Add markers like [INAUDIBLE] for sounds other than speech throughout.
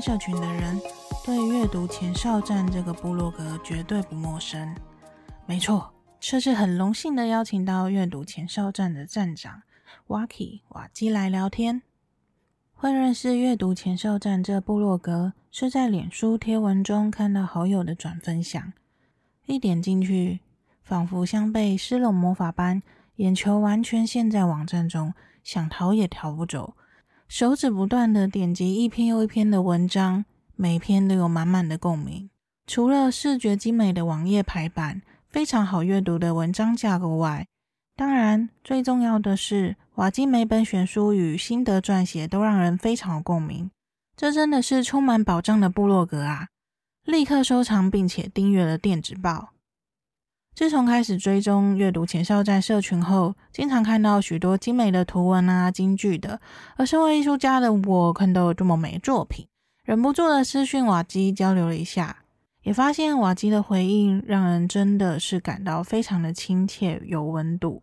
社群的人，对阅读前哨站这个部落格绝对不陌生。没错，这次很荣幸的邀请到阅读前哨站的站长瓦基瓦基来聊天。会认识阅读前哨站这部落格，是在脸书贴文中看到好友的转分享，一点进去，仿佛像被施了魔法般，眼球完全陷在网站中，想逃也逃不走。手指不断的点击一篇又一篇的文章，每篇都有满满的共鸣。除了视觉精美的网页排版，非常好阅读的文章架构外，当然最重要的是瓦基每本选书与心得撰写都让人非常有共鸣。这真的是充满宝藏的部落格啊！立刻收藏并且订阅了电子报。自从开始追踪阅读前哨站社群后，经常看到许多精美的图文啊、金句的。而身为艺术家的我，看到这么美的作品，忍不住的私讯瓦基交流了一下，也发现瓦基的回应让人真的是感到非常的亲切有温度。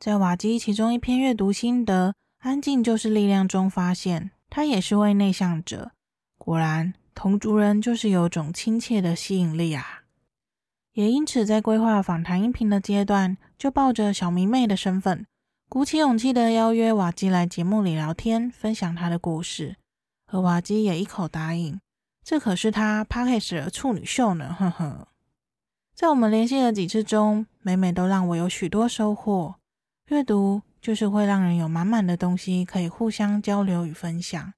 在瓦基其中一篇阅读心得《安静就是力量》中，发现他也是位内向者。果然，同族人就是有种亲切的吸引力啊。也因此，在规划访谈音频的阶段，就抱着小迷妹的身份，鼓起勇气的邀约瓦基来节目里聊天，分享他的故事。而瓦基也一口答应，这可是他 Podcast 的处女秀呢，呵呵。在我们联系的几次中，每每都让我有许多收获。阅读就是会让人有满满的东西可以互相交流与分享，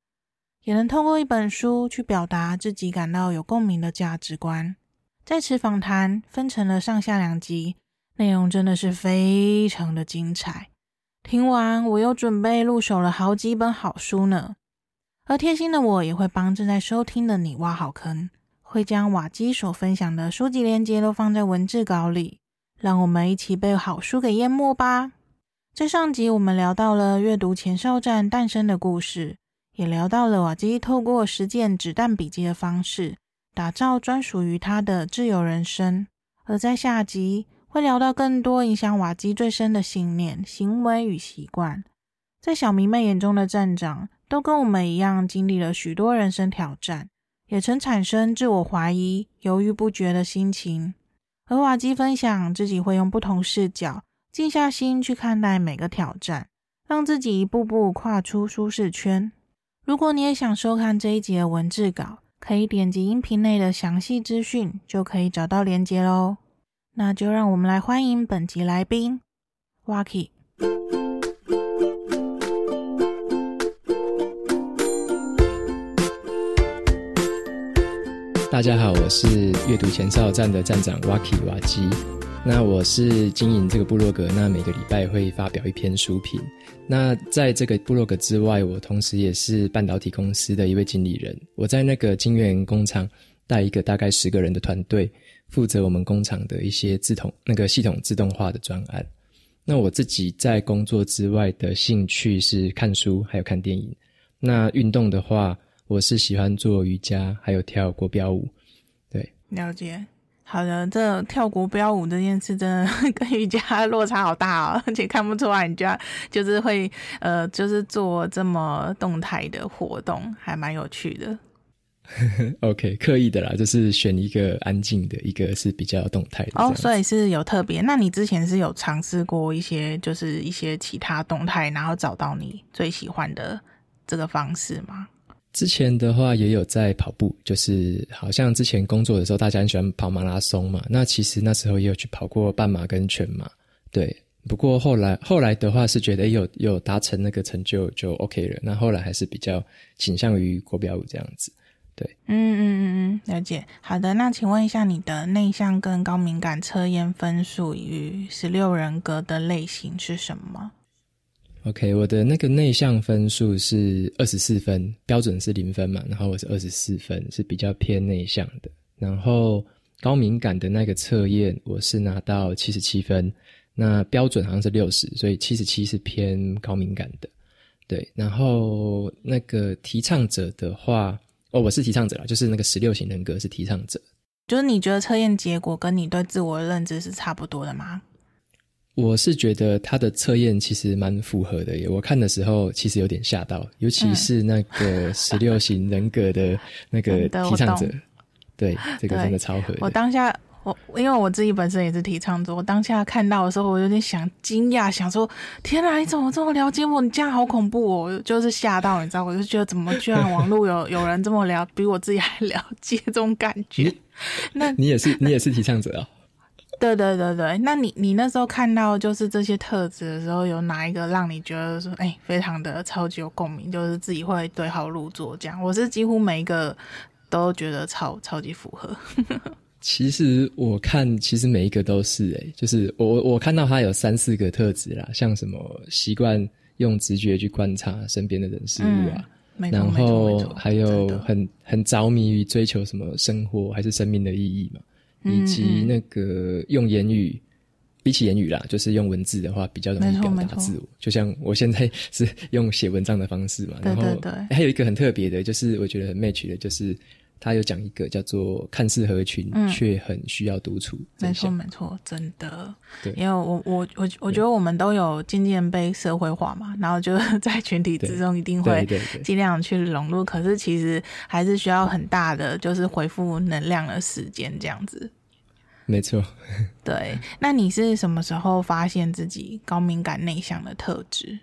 也能透过一本书去表达自己感到有共鸣的价值观。这次访谈分成了上下两集，内容真的是非常的精彩。听完，我又准备入手了好几本好书呢。而贴心的我也会帮正在收听的你挖好坑，会将瓦基所分享的书籍链接都放在文字稿里，让我们一起被好书给淹没吧。在上集，我们聊到了阅读前哨站诞生的故事，也聊到了瓦基透过实践子弹笔记的方式。打造专属于他的自由人生。而在下集会聊到更多影响瓦基最深的信念、行为与习惯。在小迷妹眼中的站长，都跟我们一样经历了许多人生挑战，也曾产生自我怀疑、犹豫不决的心情。而瓦基分享自己会用不同视角，静下心去看待每个挑战，让自己一步步跨出舒适圈。如果你也想收看这一集的文字稿，可以点击音频内的详细资讯，就可以找到连接喽。那就让我们来欢迎本集来宾，Waki。大家好，我是阅读前哨站的站长瓦基瓦基。那我是经营这个部落格，那每个礼拜会发表一篇书评。那在这个部落格之外，我同时也是半导体公司的一位经理人。我在那个晶圆工厂带一个大概十个人的团队，负责我们工厂的一些自动那个系统自动化的专案。那我自己在工作之外的兴趣是看书，还有看电影。那运动的话，我是喜欢做瑜伽，还有跳国标舞。对，了解。好的，这跳国标舞这件事真的跟瑜伽落差好大哦，而且看不出来你家就是会呃，就是做这么动态的活动，还蛮有趣的。[LAUGHS] OK，刻意的啦，就是选一个安静的，一个是比较动态的。哦，所以是有特别。那你之前是有尝试过一些，就是一些其他动态，然后找到你最喜欢的这个方式吗？之前的话也有在跑步，就是好像之前工作的时候，大家很喜欢跑马拉松嘛。那其实那时候也有去跑过半马跟全马，对。不过后来后来的话是觉得有有达成那个成就就 OK 了。那后来还是比较倾向于国标舞这样子，对。嗯嗯嗯嗯，了解。好的，那请问一下你的内向跟高敏感测验分数与十六人格的类型是什么？OK，我的那个内向分数是二十四分，标准是零分嘛，然后我是二十四分，是比较偏内向的。然后高敏感的那个测验，我是拿到七十七分，那标准好像是六十，所以七十七是偏高敏感的。对，然后那个提倡者的话，哦，我是提倡者啦，就是那个十六型人格是提倡者。就是你觉得测验结果跟你对自我的认知是差不多的吗？我是觉得他的测验其实蛮符合的耶。我看的时候其实有点吓到，尤其是那个 [LAUGHS] [LAUGHS] 十六型人格的那个提倡者，嗯、对，这个真的超合。我当下，我因为我自己本身也是提倡者，我当下看到的时候，我有点想惊讶，想说：天哪，你怎么这么了解我？你这样好恐怖哦！就是吓到，你知道，我就觉得怎么居然网络有 [LAUGHS] 有人这么了，比我自己还了解这种感觉。那你也是，你也是提倡者啊？对对对对，那你你那时候看到就是这些特质的时候，有哪一个让你觉得说，哎，非常的超级有共鸣，就是自己会对号入座这样？我是几乎每一个都觉得超超级符合。[LAUGHS] 其实我看，其实每一个都是哎，就是我我看到他有三四个特质啦，像什么习惯用直觉去观察身边的人事物啊，嗯、然后还有很很着迷于追求什么生活还是生命的意义嘛。以及那个用言语，比起言语啦，就是用文字的话比较容易表达自我。就像我现在是用写文章的方式嘛，然后还有一个很特别的，就是我觉得很 match 的，就是他有讲一个叫做“看似合群，却、嗯、很需要独处”。没错，没错，真的。对，因为我我我我觉得我们都有渐渐被社会化嘛，[LAUGHS] 然后就是在群体之中一定会尽量去融入，可是其实还是需要很大的就是回复能量的时间这样子。没错，[LAUGHS] 对。那你是什么时候发现自己高敏感内向的特质？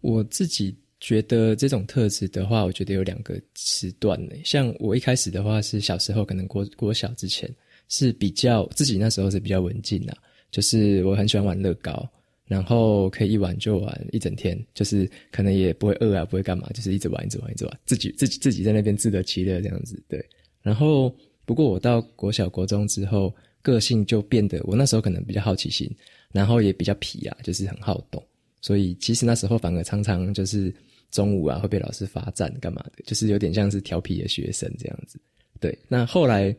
我自己觉得这种特质的话，我觉得有两个时段呢。像我一开始的话，是小时候可能国国小之前是比较自己那时候是比较文静的，就是我很喜欢玩乐高，然后可以一玩就玩一整天，就是可能也不会饿啊，不会干嘛，就是一直玩，一直玩，一直玩，自己自己自己在那边自得其乐这样子。对。然后不过我到国小国中之后。个性就变得，我那时候可能比较好奇心，然后也比较皮啊，就是很好动，所以其实那时候反而常常就是中午啊会被老师罚站干嘛的，就是有点像是调皮的学生这样子。对，那后来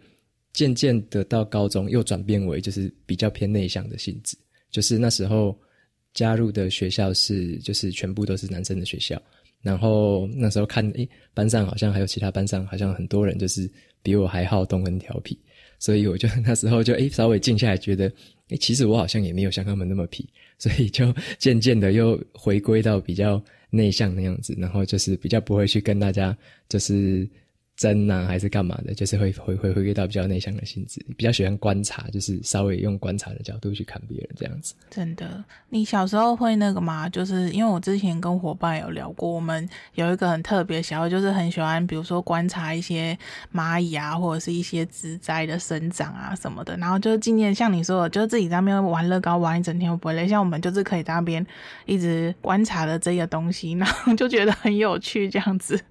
渐渐的到高中又转变为就是比较偏内向的性质，就是那时候加入的学校是就是全部都是男生的学校，然后那时候看诶班上好像还有其他班上好像很多人就是比我还好动跟调皮。所以我就那时候就诶稍微静下来，觉得诶其实我好像也没有像他们那么皮，所以就渐渐的又回归到比较内向的样子，然后就是比较不会去跟大家就是。真啊，还是干嘛的？就是会回回回归到比较内向的性质，比较喜欢观察，就是稍微用观察的角度去看别人这样子。真的，你小时候会那个吗？就是因为我之前跟伙伴有聊过，我们有一个很特别的小，就是很喜欢，比如说观察一些蚂蚁啊，或者是一些植栽的生长啊什么的。然后就是今年像你说的，就自己在那边玩乐高玩一整天，不会累？像我们就是可以在那边一直观察的这个东西，然后就觉得很有趣这样子。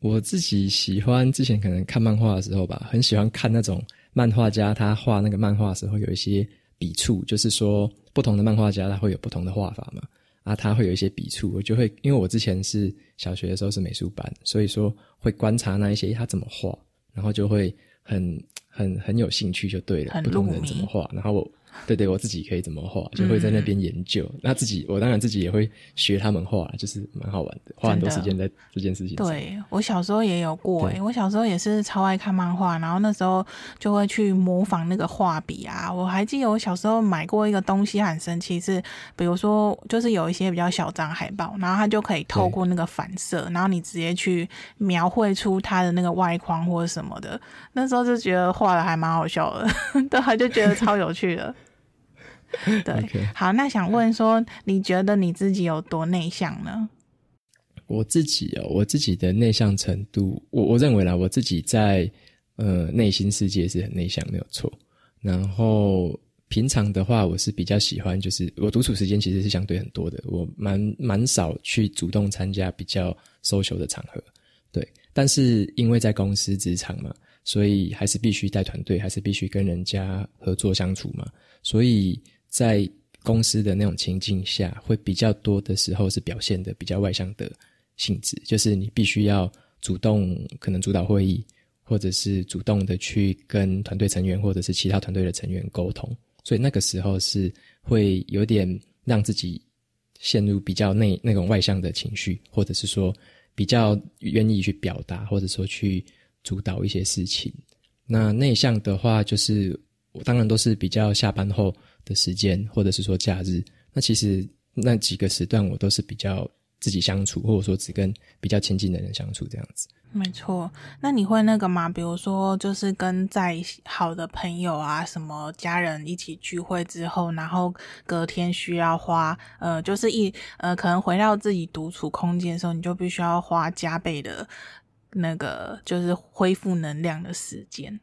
我自己喜欢之前可能看漫画的时候吧，很喜欢看那种漫画家他画那个漫画的时候有一些笔触，就是说不同的漫画家他会有不同的画法嘛，啊，他会有一些笔触，我就会因为我之前是小学的时候是美术班，所以说会观察那一些他怎么画，然后就会很很很有兴趣就对了，不同人怎么画，然后我。对对，我自己可以怎么画，就会在那边研究。嗯、那自己，我当然自己也会学他们画，就是蛮好玩的，花很多时间在这件事情上。对，我小时候也有过诶，我小时候也是超爱看漫画，然后那时候就会去模仿那个画笔啊。我还记得我小时候买过一个东西很神奇，是比如说就是有一些比较小张海报，然后它就可以透过那个反射，然后你直接去描绘出它的那个外框或者什么的。那时候就觉得画的还蛮好笑的，[LAUGHS] 对，还就觉得超有趣的。[LAUGHS] 对，Okay. 好，那想问说，你觉得你自己有多内向呢？我自己哦，我自己的内向程度，我我认为啦，我自己在呃内心世界是很内向，没有错。然后平常的话，我是比较喜欢，就是我独处时间其实是相对很多的，我蛮蛮少去主动参加比较 social 的场合。对，但是因为在公司职场嘛，所以还是必须带团队，还是必须跟人家合作相处嘛，所以。在公司的那种情境下，会比较多的时候是表现的比较外向的性质，就是你必须要主动可能主导会议，或者是主动的去跟团队成员或者是其他团队的成员沟通，所以那个时候是会有点让自己陷入比较内那种外向的情绪，或者是说比较愿意去表达，或者说去主导一些事情。那内向的话，就是我当然都是比较下班后的时间，或者是说假日，那其实那几个时段我都是比较自己相处，或者说只跟比较亲近的人相处这样子。没错，那你会那个吗？比如说，就是跟再好的朋友啊，什么家人一起聚会之后，然后隔天需要花，呃，就是一呃，可能回到自己独处空间的时候，你就必须要花加倍的，那个就是恢复能量的时间。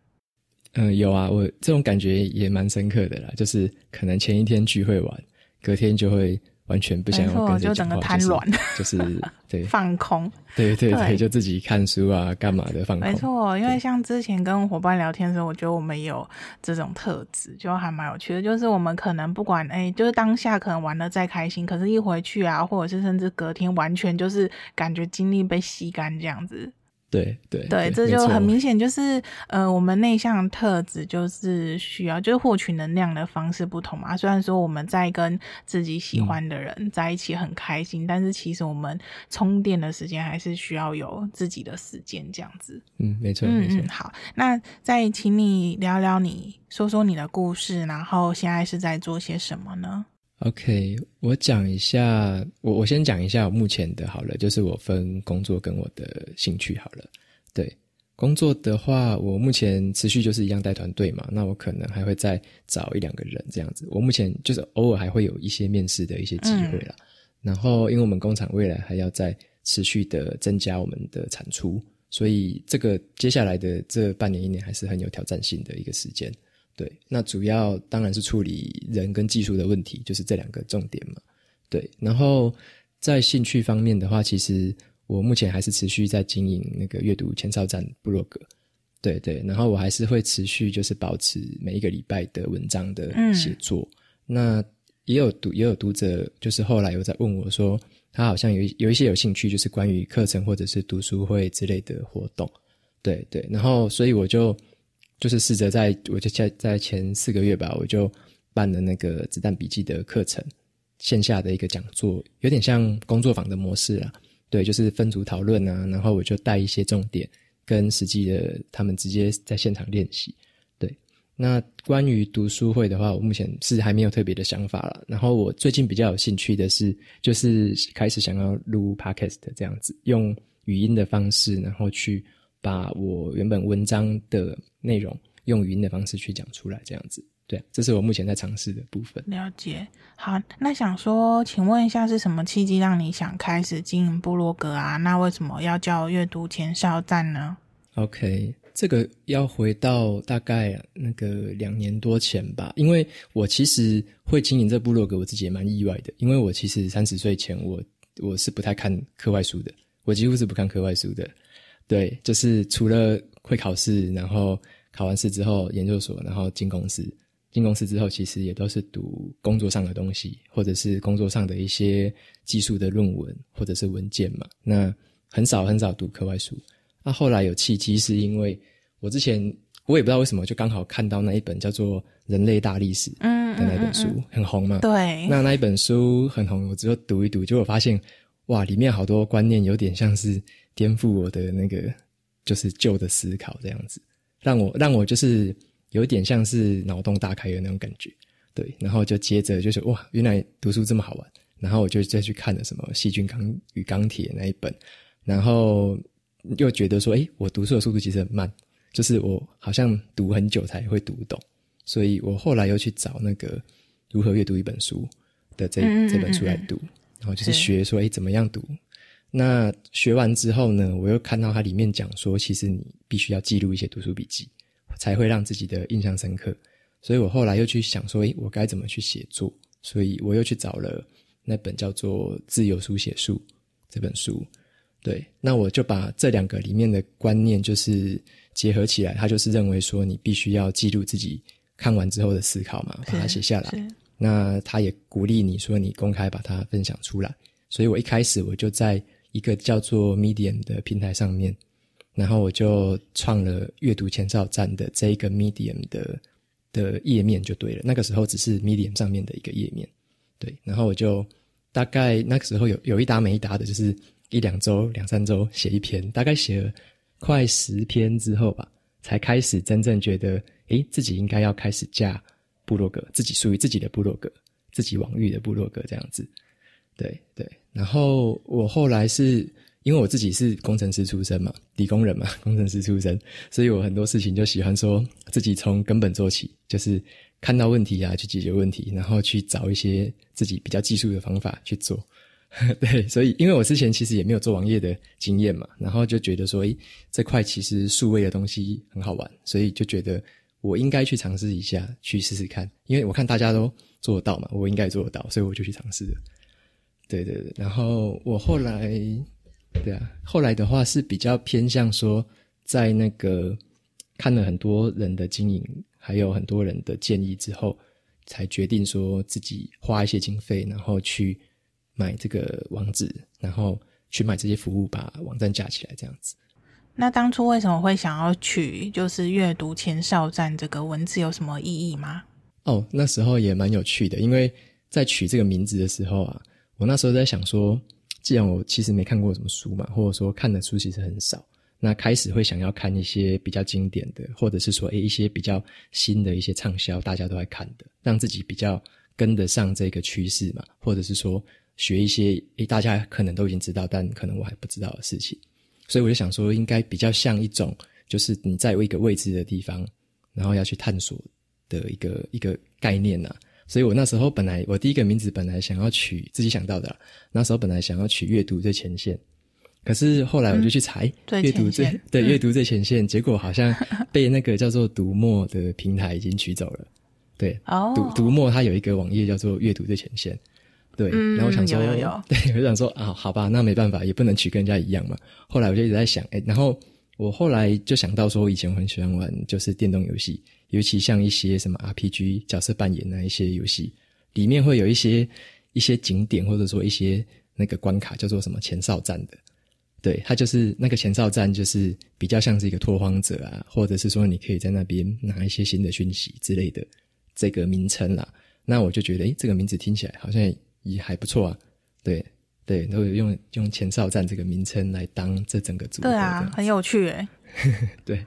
嗯、呃，有啊，我这种感觉也蛮深刻的啦，就是可能前一天聚会完，隔天就会。完全不想要就整个瘫软，就是 [LAUGHS] 对放空，对对对，就自己看书啊，干嘛的放空。没错，因为像之前跟伙伴聊天的时候，我觉得我们有这种特质，就还蛮有趣的。就是我们可能不管哎、欸，就是当下可能玩的再开心，可是一回去啊，或者是甚至隔天，完全就是感觉精力被吸干这样子。对对对，这就很明显，就是呃，我们内向特质就是需要，就是获取能量的方式不同嘛。虽然说我们在跟自己喜欢的人在一起很开心，嗯、但是其实我们充电的时间还是需要有自己的时间这样子。嗯，没错，嗯没错。好，那再请你聊聊你，说说你的故事，然后现在是在做些什么呢？OK，我讲一下，我我先讲一下我目前的好了，就是我分工作跟我的兴趣好了。对，工作的话，我目前持续就是一样带团队嘛，那我可能还会再找一两个人这样子。我目前就是偶尔还会有一些面试的一些机会啦。嗯、然后，因为我们工厂未来还要再持续的增加我们的产出，所以这个接下来的这半年一年还是很有挑战性的一个时间。对，那主要当然是处理人跟技术的问题，就是这两个重点嘛。对，然后在兴趣方面的话，其实我目前还是持续在经营那个阅读前哨站部落格。对对，然后我还是会持续就是保持每一个礼拜的文章的写作。嗯、那也有读也有读者就是后来有在问我说，他好像有有一些有兴趣，就是关于课程或者是读书会之类的活动。对对，然后所以我就。就是试着在，我就在在前四个月吧，我就办了那个子弹笔记的课程，线下的一个讲座，有点像工作坊的模式啦。对，就是分组讨论啊，然后我就带一些重点，跟实际的他们直接在现场练习。对，那关于读书会的话，我目前是还没有特别的想法了。然后我最近比较有兴趣的是，就是开始想要录 podcast 这样子，用语音的方式，然后去。把我原本文章的内容用语音的方式去讲出来，这样子，对，这是我目前在尝试的部分。了解，好，那想说，请问一下，是什么契机让你想开始经营部落格啊？那为什么要叫阅读前哨站呢？OK，这个要回到大概那个两年多前吧，因为我其实会经营这部落格，我自己也蛮意外的，因为我其实三十岁前我，我我是不太看课外书的，我几乎是不看课外书的。对，就是除了会考试，然后考完试之后研究所，然后进公司，进公司之后其实也都是读工作上的东西，或者是工作上的一些技术的论文或者是文件嘛。那很少很少读课外书。那后来有契机，是因为我之前我也不知道为什么，就刚好看到那一本叫做《人类大历史》的那本书，嗯嗯嗯嗯，很红嘛。对。那那一本书很红，我只有读一读，结果发现哇，里面好多观念有点像是。颠覆我的那个就是旧的思考，这样子。让我让我就是有点像是脑洞大开的那种感觉，对，然后就接着就是哇，原来读书这么好玩，然后我就再去看了什么《细菌钢与钢铁》那一本，然后又觉得说，哎，我读书的速度其实很慢，就是我好像读很久才会读懂，所以我后来又去找那个如何阅读一本书的这这本书来读，然后就是学说，哎，怎么样读。那学完之后呢，我又看到它里面讲说，其实你必须要记录一些读书笔记，才会让自己的印象深刻。所以我后来又去想说，诶，我该怎么去写作？所以我又去找了那本叫做《自由书写术》这本书。对，那我就把这两个里面的观念就是结合起来，他就是认为说，你必须要记录自己看完之后的思考嘛，把它写下来。那他也鼓励你说，你公开把它分享出来。所以我一开始我就在。一个叫做 Medium 的平台上面，然后我就创了阅读前哨站的这一个 Medium 的的页面就对了。那个时候只是 Medium 上面的一个页面，对。然后我就大概那个时候有有一搭没一搭的，就是一两周、两三周写一篇，大概写了快十篇之后吧，才开始真正觉得，诶，自己应该要开始架部落格，自己属于自己的部落格，自己网域的部落格这样子。对对，然后我后来是因为我自己是工程师出身嘛，理工人嘛，[LAUGHS] 工程师出身，所以我很多事情就喜欢说自己从根本做起，就是看到问题啊，去解决问题，然后去找一些自己比较技术的方法去做。[LAUGHS] 对，所以因为我之前其实也没有做网页的经验嘛，然后就觉得说，诶，这块其实数位的东西很好玩，所以就觉得我应该去尝试一下，去试试看，因为我看大家都做得到嘛，我应该也做得到，所以我就去尝试了。对对对，然后我后来，对啊，后来的话是比较偏向说，在那个看了很多人的经营，还有很多人的建议之后，才决定说自己花一些经费，然后去买这个网址，然后去买这些服务，把网站架起来这样子。那当初为什么会想要取就是阅读前哨站这个文字有什么意义吗？哦，那时候也蛮有趣的，因为在取这个名字的时候啊。我那时候在想说，既然我其实没看过什么书嘛，或者说看的书其实很少，那开始会想要看一些比较经典的，或者是说，诶，一些比较新的一些畅销，大家都在看的，让自己比较跟得上这个趋势嘛，或者是说学一些诶，大家可能都已经知道，但可能我还不知道的事情。所以我就想说，应该比较像一种，就是你在一个未知的地方，然后要去探索的一个一个概念呐、啊。所以我那时候本来我第一个名字本来想要取自己想到的，那时候本来想要取阅读最前线，可是后来我就去查，阅、[LAUGHS] 嗯、读最对阅、嗯、读最前线，结果好像 [LAUGHS] 被那个叫做读墨的平台已经取走了。对，哦、读读墨它有一个网页叫做阅读最前线，对，嗯、然后我想说，有有有。[LAUGHS] 对，我想说啊，好吧，那没办法，也不能取跟人家一样嘛。后来我就一直在想，哎，然后我后来就想到说，我以前很喜欢玩就是电动游戏。尤其像一些什么 RPG 角色扮演那一些游戏，里面会有一些一些景点，或者说一些那个关卡叫做什么前哨站的，对，它就是那个前哨站，就是比较像是一个拓荒者啊，或者是说你可以在那边拿一些新的讯息之类的这个名称啦。那我就觉得，诶，这个名字听起来好像也还不错啊，对对，都有用用前哨站这个名称来当这整个组。对啊，很有趣诶。[LAUGHS] 对。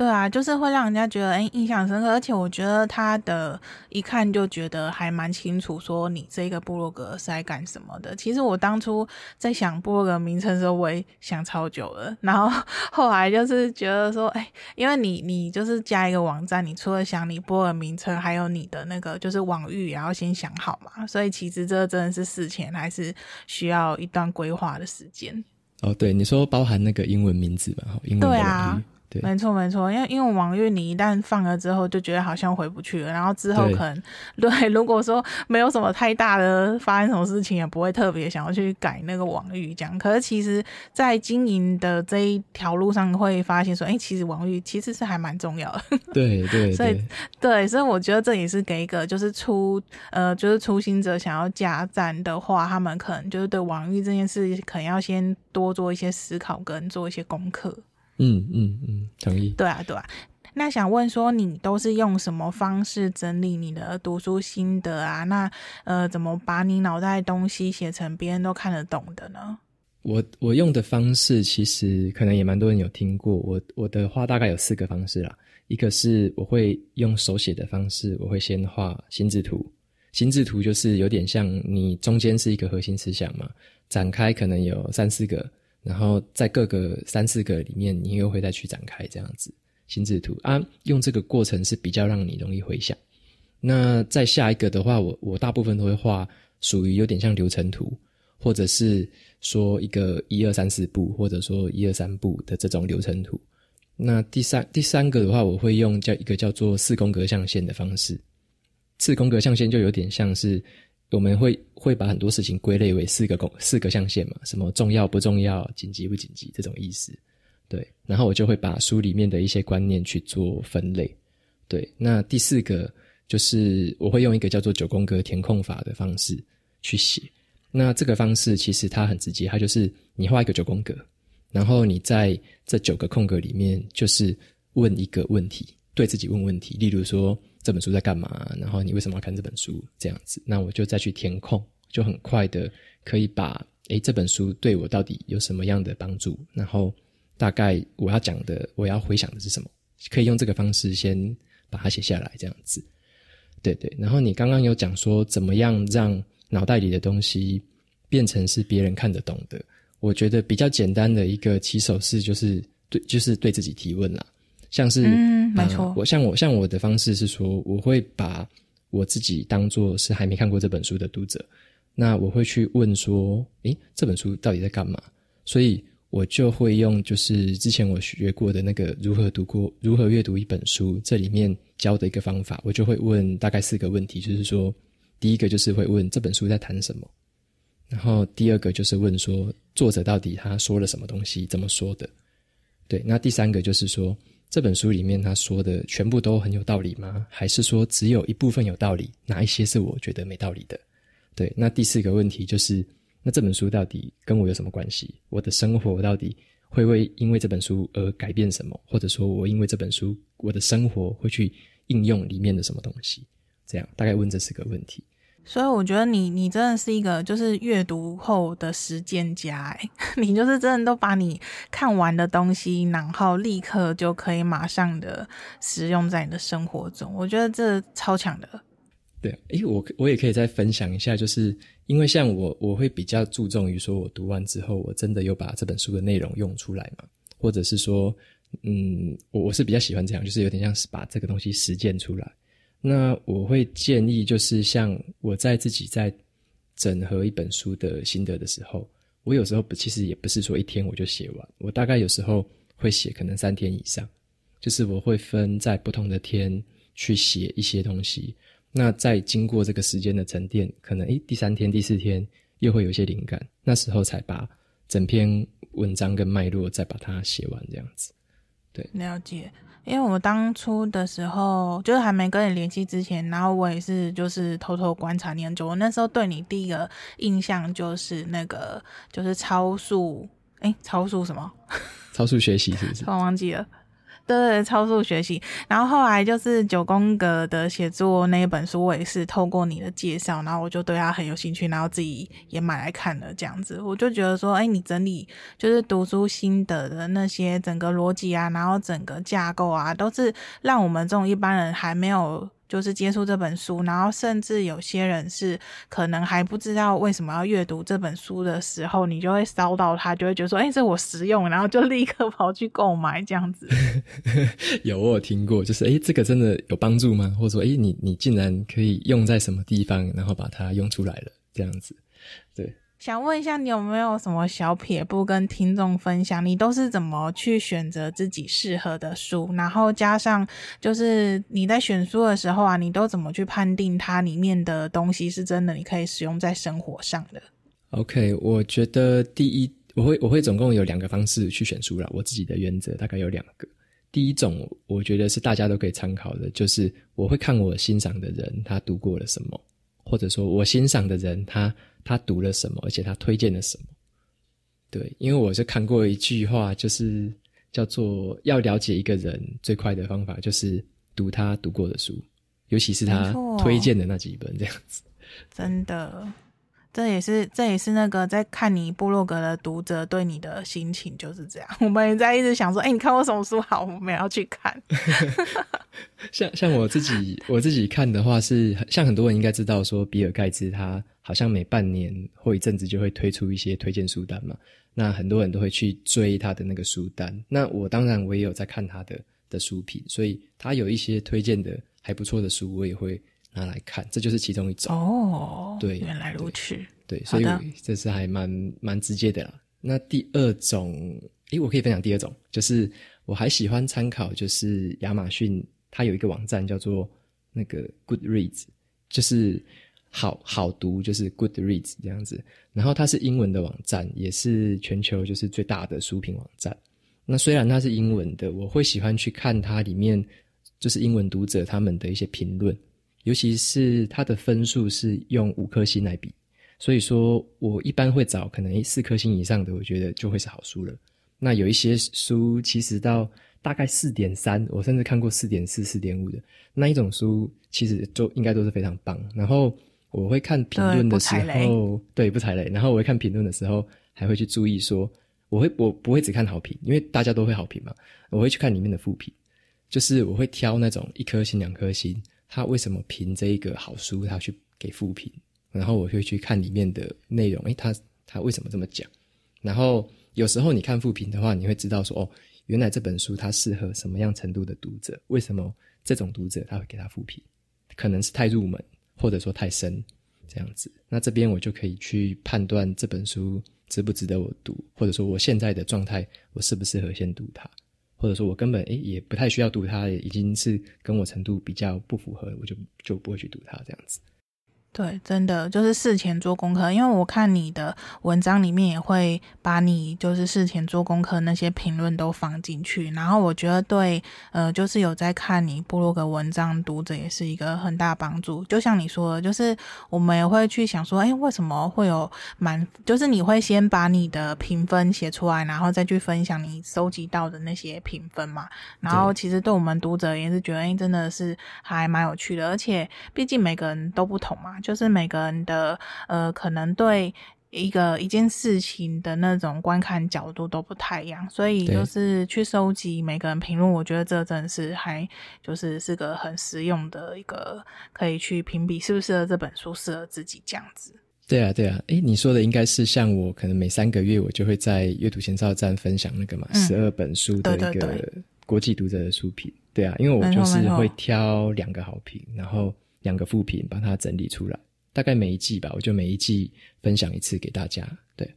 对啊，就是会让人家觉得哎，印象深刻，而且我觉得他的一看就觉得还蛮清楚，说你这个部落格是在干什么的。其实我当初在想部落格名称的时候，我也想超久了，然后后来就是觉得说，哎，因为你你就是加一个网站，你除了想你部落格名称，还有你的那个就是网域也要先想好嘛，所以其实这真的是事前还是需要一段规划的时间。哦，对，你说包含那个英文名字嘛，英文的网域。对啊。对没错没错，因为因为网域你一旦放了之后，就觉得好像回不去了，然后之后可能对，[LAUGHS] 对，如果说没有什么太大的发生什么事情，也不会特别想要去改那个网域这样。可是其实，在经营的这一条路上，会发现说，哎，其实网域其实是还蛮重要的。[LAUGHS] 对对，所以对，所以我觉得这也是给一个就是初呃就是初心者想要加站的话，他们可能就是对网域这件事，可能要先多做一些思考跟做一些功课。嗯嗯嗯，同意。对啊对啊，那想问说，你都是用什么方式整理你的读书心得啊？那呃，怎么把你脑袋东西写成别人都看得懂的呢？我我用的方式其实可能也蛮多人有听过。我我的话大概有四个方式啦。一个是我会用手写的方式，我会先画心智图。心智图就是有点像你中间是一个核心思想嘛，展开可能有三四个。然后在各个三四个里面，你又会再去展开这样子心智图啊，用这个过程是比较让你容易回想。那再下一个的话，我我大部分都会画属于有点像流程图，或者是说一个一二三四步，或者说一二三步的这种流程图。那第三第三个的话，我会用叫一个叫做四宫格象限的方式。四宫格象限就有点像是。我们会会把很多事情归类为四个公四个象限嘛，什么重要不重要、紧急不紧急这种意思，对。然后我就会把书里面的一些观念去做分类，对。那第四个就是我会用一个叫做九宫格填空法的方式去写。那这个方式其实它很直接，它就是你画一个九宫格，然后你在这九个空格里面就是问一个问题，对自己问问题，例如说。这本书在干嘛？然后你为什么要看这本书？这样子，那我就再去填空，就很快的可以把诶这本书对我到底有什么样的帮助？然后大概我要讲的，我要回想的是什么？可以用这个方式先把它写下来，这样子。对对。然后你刚刚有讲说，怎么样让脑袋里的东西变成是别人看得懂的？我觉得比较简单的一个起手式就是对，就是对自己提问啦。像是，嗯，没错。呃，我像我像我的方式是说，我会把我自己当做是还没看过这本书的读者，那我会去问说，诶，这本书到底在干嘛？所以。我就会用就是之前我学过的那个如何读过如何阅读一本书，这里面教的一个方法，我就会问大概四个问题，就是说，第一个就是会问这本书在谈什么，然后第二个就是问说作者到底他说了什么东西，怎么说的，对，那第三个就是说这本书里面他说的全部都很有道理吗？还是说只有一部分有道理，哪一些是我觉得没道理的？对，那第四个问题就是。那这本书到底跟我有什么关系？我的生活到底会不会因为这本书而改变什么？或者说我因为这本书，我的生活会去应用里面的什么东西？这样大概问这四个问题。所以我觉得你你真的是一个就是阅读后的实践家诶，[LAUGHS] 你就是真的都把你看完的东西，然后立刻就可以马上的使用在你的生活中。我觉得这超强的。对，诶，我我也可以再分享一下，就是。因为像我，我会比较注重于说，我读完之后，我真的有把这本书的内容用出来嘛？或者是说，嗯，我我是比较喜欢这样，就是有点像是把这个东西实践出来。那我会建议，就是像我在自己在整合一本书的心得的时候，我有时候不，其实也不是说一天我就写完，我大概有时候会写可能三天以上，就是我会分在不同的天去写一些东西。那再经过这个时间的沉淀，可能诶，第三天、第四天又会有一些灵感，那时候才把整篇文章跟脉络再把它写完，这样子。对，了解。因为我当初的时候，就是还没跟你联系之前，然后我也是就是偷偷观察你很久。我那时候对你第一个印象就是那个就是超速，诶，超速什么？超速学习是不是？[LAUGHS] 我忘记了。对，超速学习。然后后来就是九宫格的写作那一本书，我也是透过你的介绍，然后我就对他很有兴趣，然后自己也买来看了。这样子，我就觉得说，哎，你整理就是读书心得的那些整个逻辑啊，然后整个架构啊，都是让我们这种一般人还没有。就是接触这本书，然后甚至有些人是可能还不知道为什么要阅读这本书的时候，你就会烧到他，就会觉得说：“哎，这我实用。”然后就立刻跑去购买这样子。[LAUGHS] 有，我有听过，就是哎，这个真的有帮助吗？或者说，哎，你你竟然可以用在什么地方，然后把它用出来了，这样子，对。想问一下，你有没有什么小撇步跟听众分享？你都是怎么去选择自己适合的书？然后加上就是你在选书的时候啊，你都怎么去判定它里面的东西是真的，你可以使用在生活上的？OK，我觉得第一，我会我会总共有两个方式去选书啦。我自己的原则大概有两个。第一种，我觉得是大家都可以参考的，就是我会看我欣赏的人他读过了什么，或者说我欣赏的人他。他读了什么，而且他推荐了什么？对，因为我是看过一句话，就是叫做要了解一个人最快的方法，就是读他读过的书，尤其是他推荐的那几本，这样子。真的。这也是这也是那个在看你部落格的读者对你的心情就是这样。[LAUGHS] 我们也在一直想说，哎，你看过什么书好，我们要去看。[LAUGHS] 像像我自己我自己看的话是，像很多人应该知道说，比尔盖茨他好像每半年或一阵子就会推出一些推荐书单嘛。那很多人都会去追他的那个书单。那我当然我也有在看他的的书评，所以他有一些推荐的还不错的书，我也会。拿来看，这就是其中一种哦。对，原来如此。对，对所以这是还蛮蛮直接的啦。那第二种，诶，我可以分享第二种，就是我还喜欢参考，就是亚马逊它有一个网站叫做那个 Goodreads，就是好好读，就是 Goodreads 这样子。然后它是英文的网站，也是全球就是最大的书评网站。那虽然它是英文的，我会喜欢去看它里面就是英文读者他们的一些评论。尤其是它的分数是用五颗星来比，所以说我一般会找可能四颗星以上的，我觉得就会是好书了。那有一些书其实到大概四点三，我甚至看过四点四、四点五的那一种书，其实就应该都是非常棒。然后我会看评论的时候，对，不踩雷。然后我会看评论的时候，还会去注意说，我会我不会只看好评，因为大家都会好评嘛，我会去看里面的负评，就是我会挑那种一颗星、两颗星。他为什么评这一个好书，他去给复评，然后我会去看里面的内容，诶，他他为什么这么讲？然后有时候你看复评的话，你会知道说，哦，原来这本书它适合什么样程度的读者？为什么这种读者他会给他复评？可能是太入门，或者说太深，这样子。那这边我就可以去判断这本书值不值得我读，或者说我现在的状态，我适不适合先读它，或者说我根本诶也不太需要读它，已经是跟我程度比较不符合，我就就不会去读它这样子。对，真的就是事前做功课，因为我看你的文章里面也会把你就是事前做功课那些评论都放进去，然后我觉得对，呃，就是有在看你部落格文章读者也是一个很大帮助。就像你说的，就是我们也会去想说，哎，为什么会有满？就是你会先把你的评分写出来，然后再去分享你收集到的那些评分嘛。然后其实对我们读者也是觉得，哎，真的是还蛮有趣的，而且毕竟每个人都不同嘛。就是每个人的呃，可能对一个一件事情的那种观看角度都不太一样，所以就是去收集每个人评论，我觉得这真的是还就是是个很实用的一个，可以去评比适不适合这本书，适合自己这样子。对啊，对啊，诶，你说的应该是像我可能每三个月我就会在阅读前哨站分享那个嘛，十二本书的一个国际读者的书评。嗯、对啊，因为我就是会挑两个好评，然后。两个副品，把它整理出来，大概每一季吧，我就每一季分享一次给大家。对，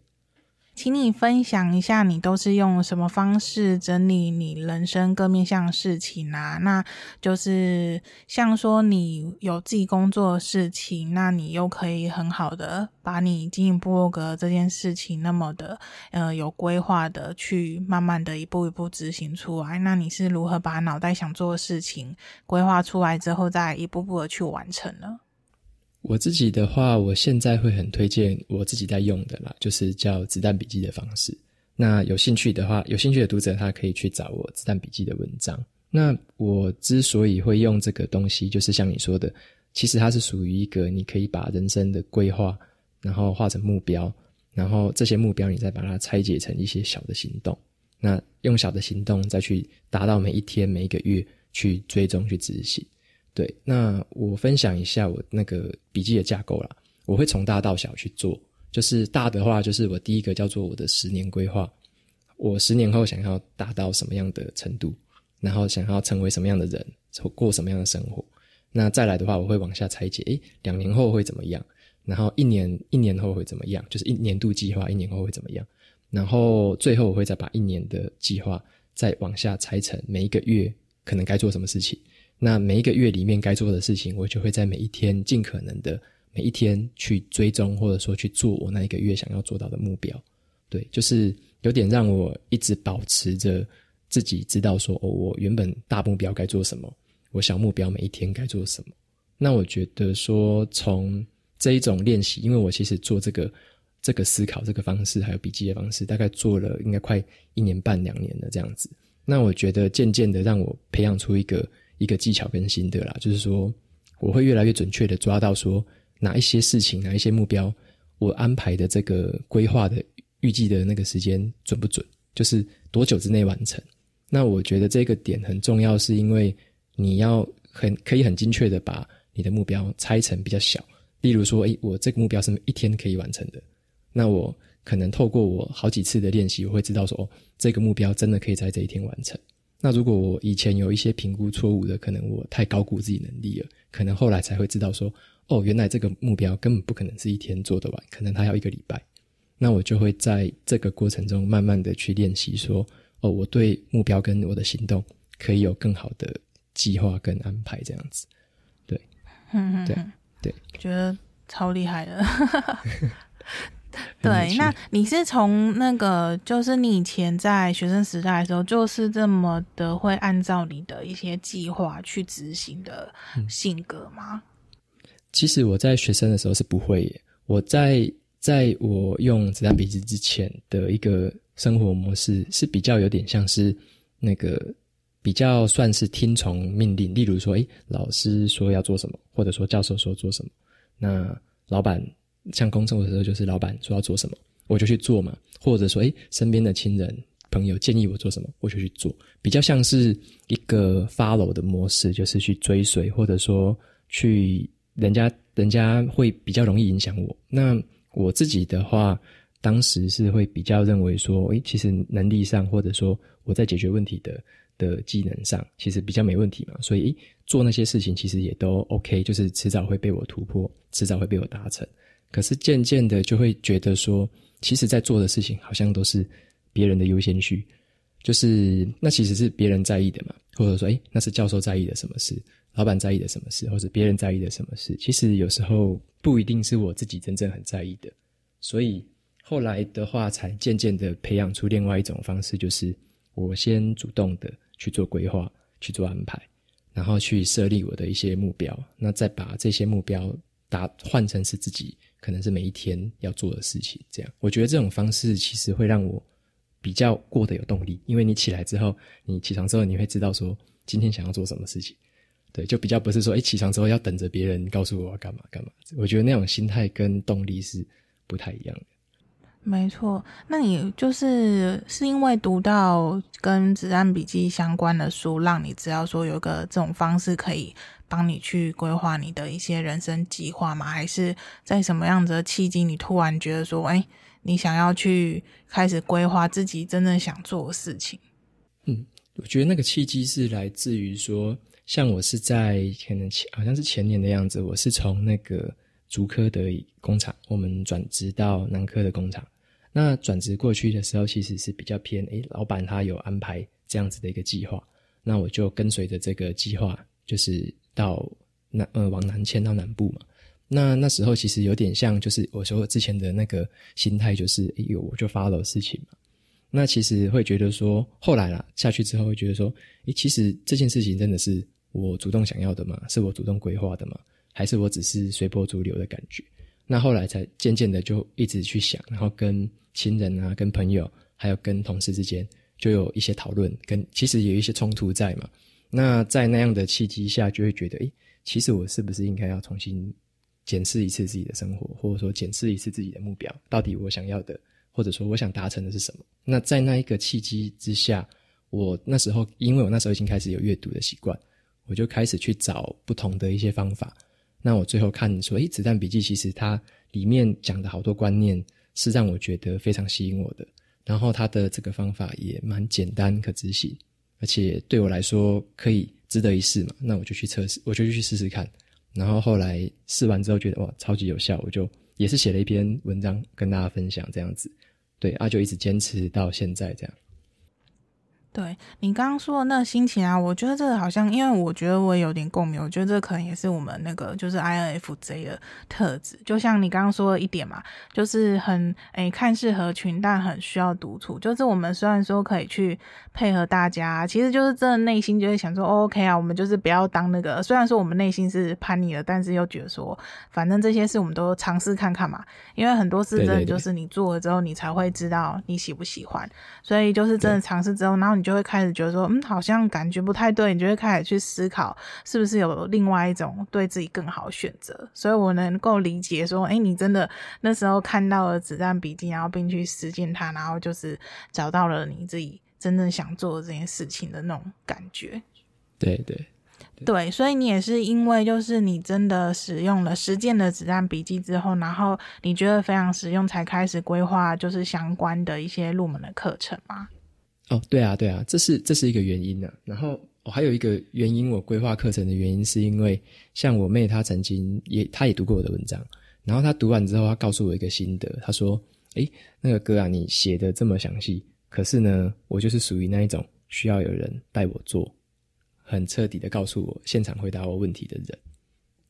请你分享一下，你都是用什么方式整理你人生各面向的事情啊？那就是像说你有自己工作的事情，那你又可以很好的把你经营部落格这件事情那么的呃有规划的去慢慢的一步一步执行出来。那你是如何把脑袋想做的事情规划出来之后，再一步步的去完成呢？我自己的话，我现在会很推荐我自己在用的啦，就是叫子弹笔记的方式。那有兴趣的话，有兴趣的读者他可以去找我子弹笔记的文章。那我之所以会用这个东西，就是像你说的，其实它是属于一个你可以把人生的规划。然后画成目标，然后这些目标你再把它拆解成一些小的行动，那用小的行动再去达到每一天、每一个月去追踪、去执行。对，那我分享一下我那个笔记的架构啦，我会从大到小去做。就是大的话，就是我第一个叫做我的十年规划，我十年后想要达到什么样的程度，然后想要成为什么样的人，过什么样的生活。那再来的话，我会往下拆解，诶，两年后会怎么样？然后一年一年后会怎么样？就是一年度计划，一年后会怎么样？然后最后我会再把一年的计划再往下拆成每一个月可能该做什么事情。那每一个月里面该做的事情，我就会在每一天尽可能的每一天去追踪，或者说去做我那一个月想要做到的目标。对，就是有点让我一直保持着自己知道说，哦，我原本大目标该做什么，我小目标每一天该做什么。那我觉得说从这一种练习，因为我其实做这个这个思考这个方式，还有笔记的方式，大概做了应该快一年半两年了这样子。那我觉得渐渐的让我培养出一个一个技巧跟心得啦，就是说我会越来越准确的抓到说哪一些事情，哪一些目标，我安排的这个规划的预计的那个时间准不准，就是多久之内完成。那我觉得这个点很重要，是因为你要很可以很精确的把你的目标拆成比较小。例如说，诶，我这个目标是一天可以完成的，那我可能透过我好几次的练习，我会知道说，哦，这个目标真的可以在这一天完成。那如果我以前有一些评估错误的，可能我太高估自己能力了，可能后来才会知道说，哦，原来这个目标根本不可能是一天做得完，可能它要一个礼拜。那我就会在这个过程中慢慢的去练习说，哦，我对目标跟我的行动可以有更好的计划跟安排，这样子。对，嗯对。对，觉得超厉害的。对，那你是从那个，就是你以前在学生时代的时候，就是这么的会按照你的一些计划去执行的性格吗？其实我在学生的时候是不会耶。我在在我用子弹笔记之前的一个生活模式是比较有点像是那个。比较算是听从命令，例如说，诶，老师说要做什么，或者说教授说做什么，那老板像工作的时候，就是老板说要做什么，我就去做嘛。或者说，诶，身边的亲人朋友建议我做什么，我就去做，比较像是一个 follow 的模式，就是去追随，或者说去人家人家会比较容易影响我。那我自己的话，当时是会比较认为说，诶，其实能力上，或者说我在解决问题的的技能上，其实比较没问题嘛，所以做那些事情其实也都 OK，就是迟早会被我突破，迟早会被我达成。可是渐渐的就会觉得说，其实在做的事情好像都是别人的优先序，就是那其实是别人在意的嘛，或者说，诶，那是教授在意的什么事，老板在意的什么事，或者别人在意的什么事，其实有时候不一定是我自己真正很在意的。所以后来的话，才渐渐的培养出另外一种方式，就是我先主动的去做规划，去做安排，然后去设立我的一些目标，那再把这些目标打换成是自己。可能是每一天要做的事情，这样我觉得这种方式其实会让我比较过得有动力，因为你起来之后，你起床之后你会知道说今天想要做什么事情，对，就比较不是说诶起床之后要等着别人告诉我要干嘛干嘛，我觉得那种心态跟动力是不太一样的。没错，那你就是是因为读到跟子弹笔记相关的书，让你知道说有个这种方式可以。帮你去规划你的一些人生计划吗？还是在什么样子的契机，你突然觉得说，哎，你想要去开始规划自己真正想做的事情？嗯，我觉得那个契机是来自于说，像我是在可能前好像是前年的样子，我是从那个竹科的工厂，我们转职到南科的工厂。那转职过去的时候，其实是比较偏，哎，老板他有安排这样子的一个计划，那我就跟随着这个计划，就是。到南呃往南迁到南部嘛，那那时候其实有点像，就是我说之前的那个心态，就是哎呦我就发了事情嘛。那其实会觉得说，后来啦下去之后会觉得说，诶其实这件事情真的是我主动想要的吗？是我主动规划的吗？还是我只是随波逐流的感觉？那后来才渐渐的就一直去想，然后跟亲人啊、跟朋友还有跟同事之间就有一些讨论，跟其实有一些冲突在嘛。那在那样的契机下，就会觉得，诶，其实我是不是应该要重新检视一次自己的生活，或者说检视一次自己的目标，到底我想要的，或者说我想达成的是什么？那在那一个契机之下，我那时候，因为我那时候已经开始有阅读的习惯，我就开始去找不同的一些方法。那我最后看说，诶，子弹笔记其实它里面讲的好多观念是让我觉得非常吸引我的，然后它的这个方法也蛮简单可执行。而且对我来说可以值得一试嘛，那我就去测试，我就去试试看。然后后来试完之后觉得哇，超级有效，我就也是写了一篇文章跟大家分享这样子。对，啊就一直坚持到现在这样。对，你刚刚说的那个心情啊，我觉得这个好像，因为我觉得我也有点共鸣，我觉得这可能也是我们那个就是 INFJ 的特质。就像你刚刚说的一点嘛，就是很诶看似合群，但很需要独处。就是我们虽然说可以去配合大家，其实就是真的内心就会想说，哦，OK 啊，我们就是不要当那个。虽然说我们内心是叛逆的，但是又觉得说，反正这些事我们都尝试看看嘛。因为很多事真的就是你做了之后，你才会知道你喜不喜欢。对对对，所以就是真的尝试之后，然后你。你就会开始觉得说，嗯，好像感觉不太对，你就会开始去思考，是不是有另外一种对自己更好的选择。所以我能够理解说，哎，你真的那时候看到了子弹笔记，然后并去实践它，然后就是找到了你自己真正想做的这件事情的那种感觉。对对对，对，所以你也是因为就是你真的使用了实践的子弹笔记之后，然后你觉得非常实用，才开始规划就是相关的一些入门的课程吗？哦，对啊，对啊，这是这是一个原因呢、然后我、还有一个原因，我规划课程的原因是因为，像我妹她曾经也，她也读过我的文章，然后她读完之后，她告诉我一个心得，她说：“诶，那个哥啊，你写的这么详细，可是呢，我就是属于那一种需要有人带我做，很彻底的告诉我，现场回答我问题的人。”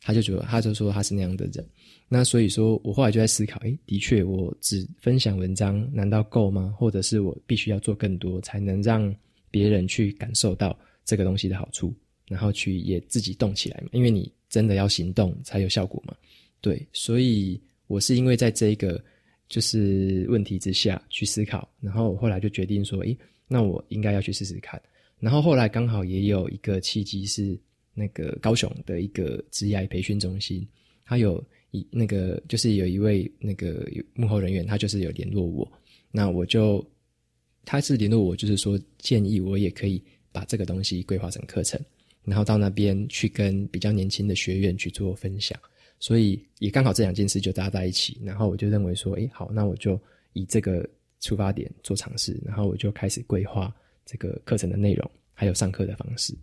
他就觉得，他就说他是那样的人。那所以说我后来就在思考，诶，的确，我只分享文章难道够吗？或者是我必须要做更多，才能让别人去感受到这个东西的好处，然后去也自己动起来嘛？因为你真的要行动才有效果嘛。对，所以我是因为在这一个就是问题之下去思考，然后我后来就决定说，诶，那我应该要去试试看。然后后来刚好也有一个契机是。那个高雄的一个职业培训中心，他有一那个就是有一位那个幕后人员，他就是有联络我，那我就他是联络我，就是说建议我也可以把这个东西规划成课程，然后到那边去跟比较年轻的学员去做分享。所以也刚好这两件事就搭在一起，然后我就认为说，诶，好，那我就以这个出发点做尝试，然后我就开始规划这个课程的内容，还有上课的方式。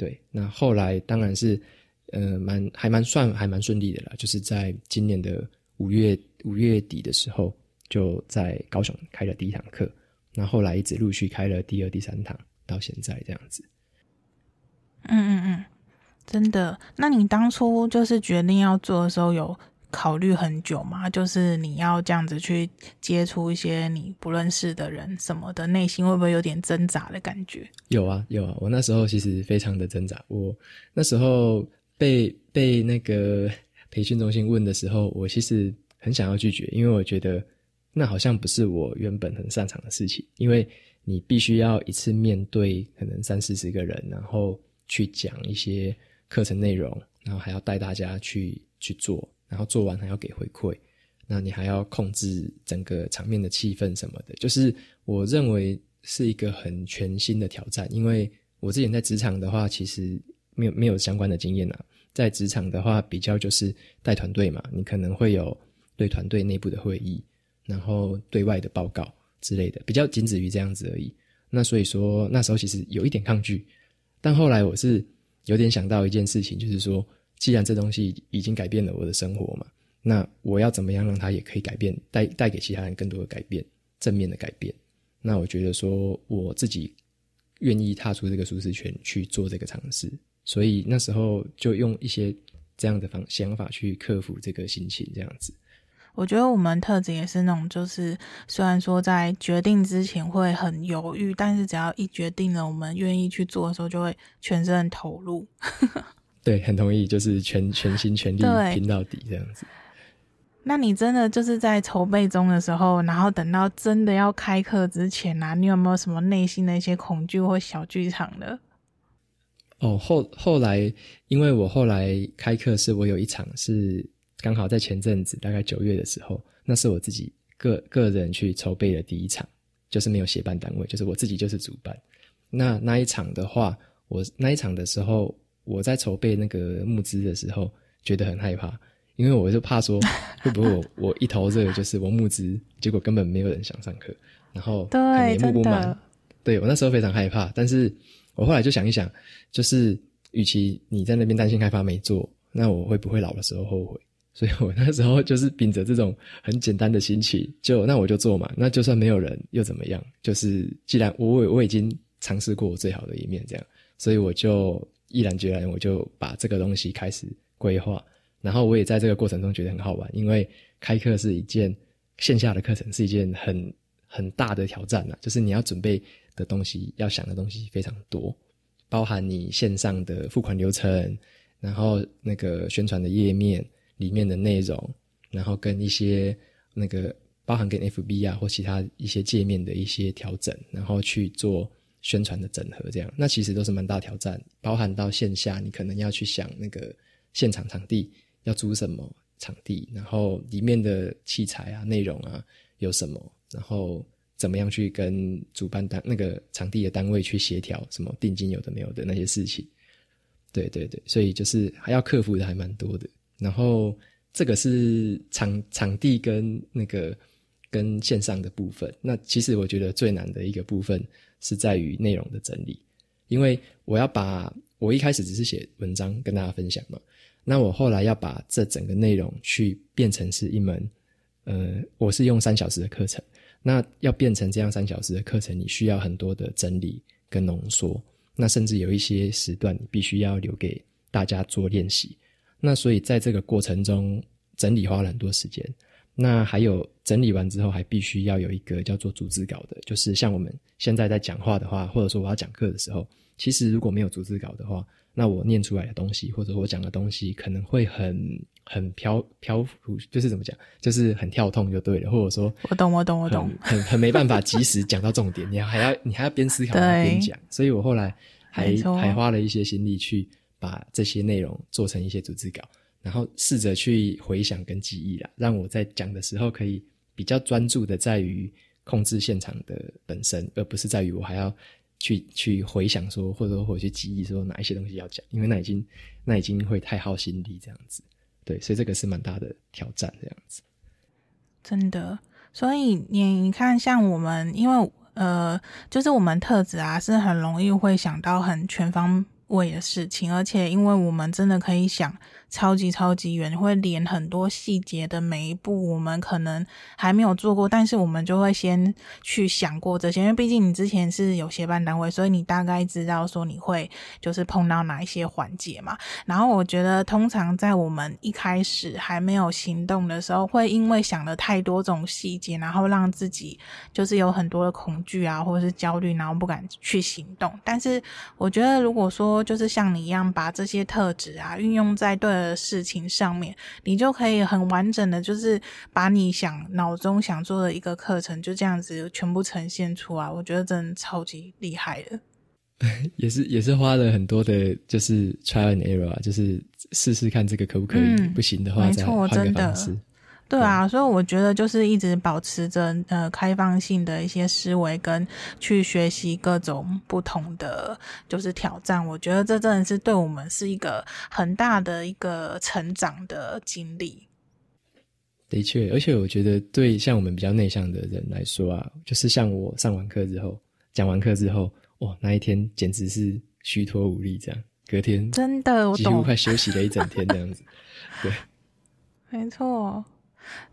对，那后来当然是，呃，蛮还蛮算还蛮顺利的啦，就是在今年的五月五月底的时候，就在高雄开了第一堂课，那后来一直陆续开了第二、第三堂，到现在这样子。嗯嗯嗯，真的？那你当初就是决定要做的时候有考虑很久吗？就是你要这样子去接触一些你不认识的人什么的，内心会不会有点挣扎的感觉？有啊，有啊。我那时候其实非常的挣扎。我那时候被被那个培训中心问的时候，我其实很想要拒绝，因为我觉得那好像不是我原本很擅长的事情。因为你必须要一次面对可能三四十个人，然后去讲一些课程内容，然后还要带大家去去做。然后做完还要给回馈，那你还要控制整个场面的气氛什么的，就是我认为是一个很全新的挑战。因为我之前在职场的话，其实没有没有相关的经验啊。在职场的话，比较就是带团队嘛，你可能会有对团队内部的会议，然后对外的报告之类的，比较仅止于这样子而已。那所以说那时候其实有一点抗拒，但后来我是有点想到一件事情，就是说。既然这东西已经改变了我的生活嘛，那我要怎么样让它也可以改变，带带给其他人更多的改变，正面的改变？那我觉得说我自己愿意踏出这个舒适圈去做这个尝试，所以那时候就用一些这样的方想法去克服这个心情，这样子。我觉得我们特质也是那种，就是虽然说在决定之前会很犹豫，但是只要一决定了，我们愿意去做的时候，就会全身投入。对，很同意，就是全全心全力拼到底这样子。那你真的就是在筹备中的时候，然后等到真的要开课之前啊，你有没有什么内心的一些恐惧或小剧场的？哦，后后来，因为我后来开课是我有一场是刚好在前阵子，大概九月的时候，那是我自己个个人去筹备的第一场，就是没有协办单位，就是我自己就是主办。那那一场的话，我那一场的时候。我在筹备那个募资的时候，觉得很害怕，因为我就怕说 [LAUGHS] 会不会我我一头热，就是我募资，结果根本没有人想上课，然后也募不满。对，我那时候非常害怕，但是我后来就想一想，就是与其你在那边担心开发没做，那我会不会老的时候后悔？[LAUGHS] 所以我那时候就是秉着这种很简单的心情，就那我就做嘛，那就算没有人又怎么样？就是既然我我已经尝试过我最好的一面，这样，所以我就。毅然决然，我就把这个东西开始规划，然后我也在这个过程中觉得很好玩，因为开课是一件线下的课程，是一件很很大的挑战呐，就是你要准备的东西，要想的东西非常多，包含你线上的付款流程，然后那个宣传的页面里面的内容，然后跟一些那个包含跟 FB 啊或其他一些界面的一些调整，然后去做。宣传的整合，这样那其实都是蛮大挑战，包含到线下，你可能要去想那个现场场地要租什么场地，然后里面的器材啊、内容啊有什么，然后怎么样去跟主办单那个场地的单位去协调，什么定金有的没有的那些事情。对对对，所以就是还要克服的还蛮多的。然后这个是场场地跟那个跟线上的部分，那其实我觉得最难的一个部分。是在于内容的整理，因为我要把我一开始只是写文章跟大家分享嘛，那我后来要把这整个内容去变成是一门，呃，我是用三小时的课程，那要变成这样三小时的课程，你需要很多的整理跟浓缩，那甚至有一些时段你必须要留给大家做练习，那所以在这个过程中整理花了很多时间。那还有整理完之后，还必须要有一个叫做逐字稿的，就是像我们现在在讲话的话，或者说我要讲课的时候，其实如果没有逐字稿的话，那我念出来的东西，或者我讲的东西，可能会很很飘漂浮，就是怎么讲，就是很跳痛就对了，或者说我懂我懂我懂，很很没办法及时讲到重点，你还要你还要边思考边讲，所以我后来还还花了一些心力去把这些内容做成一些逐字稿。然后试着去回想跟记忆啦，让我在讲的时候可以比较专注的在于控制现场的本身，而不是在于我还要去去回想说，或者说我去记忆说哪一些东西要讲，因为那已经那已经会太耗心力这样子。对，所以这个是蛮大的挑战这样子。真的，所以你你看，像我们，因为呃，就是我们特质啊，是很容易会想到很全方位的事情，而且因为我们真的可以想。超级超级远，会连很多细节的每一步，我们可能还没有做过，但是我们就会先去想过这些，因为毕竟你之前是有协办单位，所以你大概知道说你会就是碰到哪一些环节嘛。然后我觉得，通常在我们一开始还没有行动的时候，会因为想了太多种细节，然后让自己就是有很多的恐惧啊，或者是焦虑，然后不敢去行动。但是我觉得，如果说就是像你一样，把这些特质啊运用在对的事情上面，你就可以很完整的，就是把你想脑中想做的一个课程，就这样子全部呈现出来。我觉得真的超级厉害的，[LAUGHS] 也是也是花了很多的，就是 trial and error 啊，就是试试看这个可不可以，嗯、不行的话再换个方式。对啊，所以我觉得就是一直保持着呃开放性的一些思维，跟去学习各种不同的就是挑战。我觉得这真的是对我们是一个很大的一个成长的经历。的确，而且我觉得对像我们比较内向的人来说啊，就是像我上完课之后，讲完课之后，哇，那一天简直是虚脱无力，这样隔天真的几乎快休息了一整天这样子。[LAUGHS] 对，[LAUGHS] 没错。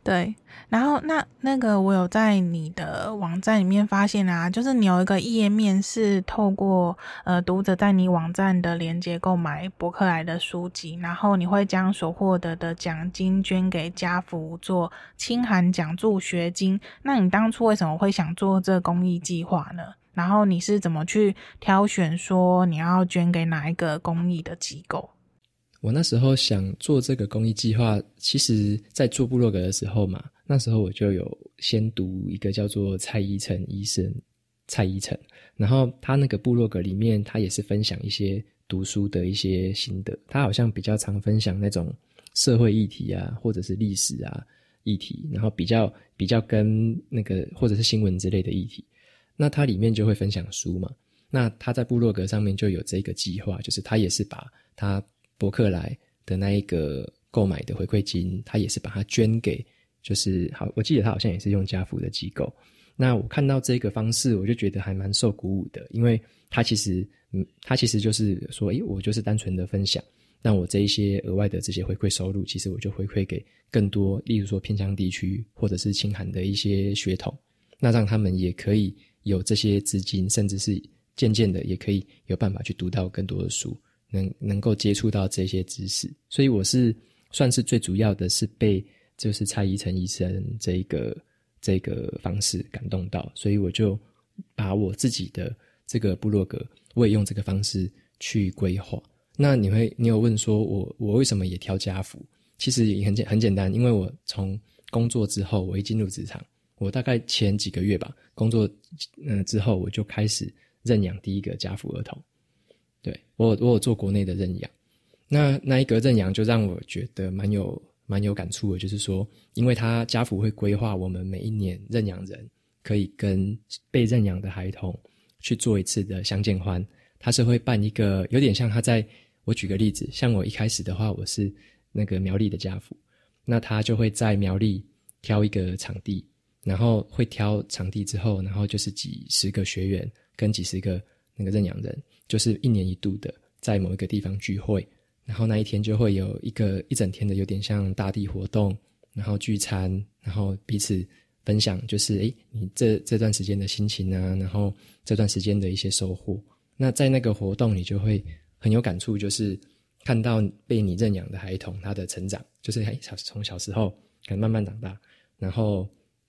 对，然后那那个我有在你的网站里面发现啊，就是你有一个页面是透过呃读者在你网站的链接购买博客来的书籍，然后你会将所获得的奖金捐给家福做清寒奖助学金。那你当初为什么会想做这公益计划呢？然后你是怎么去挑选说你要捐给哪一个公益的机构？我那时候想做这个公益计划，其实在做部落格的时候嘛，那时候我就有先读一个叫做蔡依晨医生，蔡依晨，然后他那个部落格里面，他也是分享一些读书的一些心得，他好像比较常分享那种社会议题啊，或者是历史啊议题，然后比较比较跟那个或者是新闻之类的议题，那他里面就会分享书嘛，那他在部落格上面就有这个计划，就是他也是把他。博客来的那一个购买的回馈金，他也是把它捐给，就是好，我记得他好像也是用家扶的机构。那我看到这个方式，我就觉得还蛮受鼓舞的，因为他其实，嗯，他其实就是说，诶，我就是单纯的分享，那我这一些额外的这些回馈收入，其实我就回馈给更多，例如说偏乡地区或者是清寒的一些学童，那让他们也可以有这些资金，甚至是渐渐的也可以有办法去读到更多的书。能能够接触到这些知识，所以我是算是最主要的是被就是蔡依晨医生这个这个方式感动到，所以我就把我自己的这个部落格，我也用这个方式去规划。那你会你有问说我我为什么也挑家扶？其实也很简很简单，因为我从工作之后，我一进入职场，我大概前几个月吧，工作嗯之后我就开始认养第一个家扶儿童。对，我我有做国内的认养，那那一个认养就让我觉得蛮有蛮有感触的，就是说，因为他家父会规划我们每一年认养人可以跟被认养的孩童去做一次的相见欢，他是会办一个有点像他在，我举个例子，像我一开始的话，我是那个苗栗的家父，那他就会在苗栗挑一个场地，然后会挑场地之后，然后就是几十个学员跟几十个那个认养人。就是一年一度的，在某一个地方聚会，然后那一天就会有一个一整天的，有点像大地活动，然后聚餐，然后彼此分享，就是诶，你这这段时间的心情啊，然后这段时间的一些收获。那在那个活动，你就会很有感触，就是看到被你认养的孩童他的成长，就是诶，小从小时候可能慢慢长大，然后。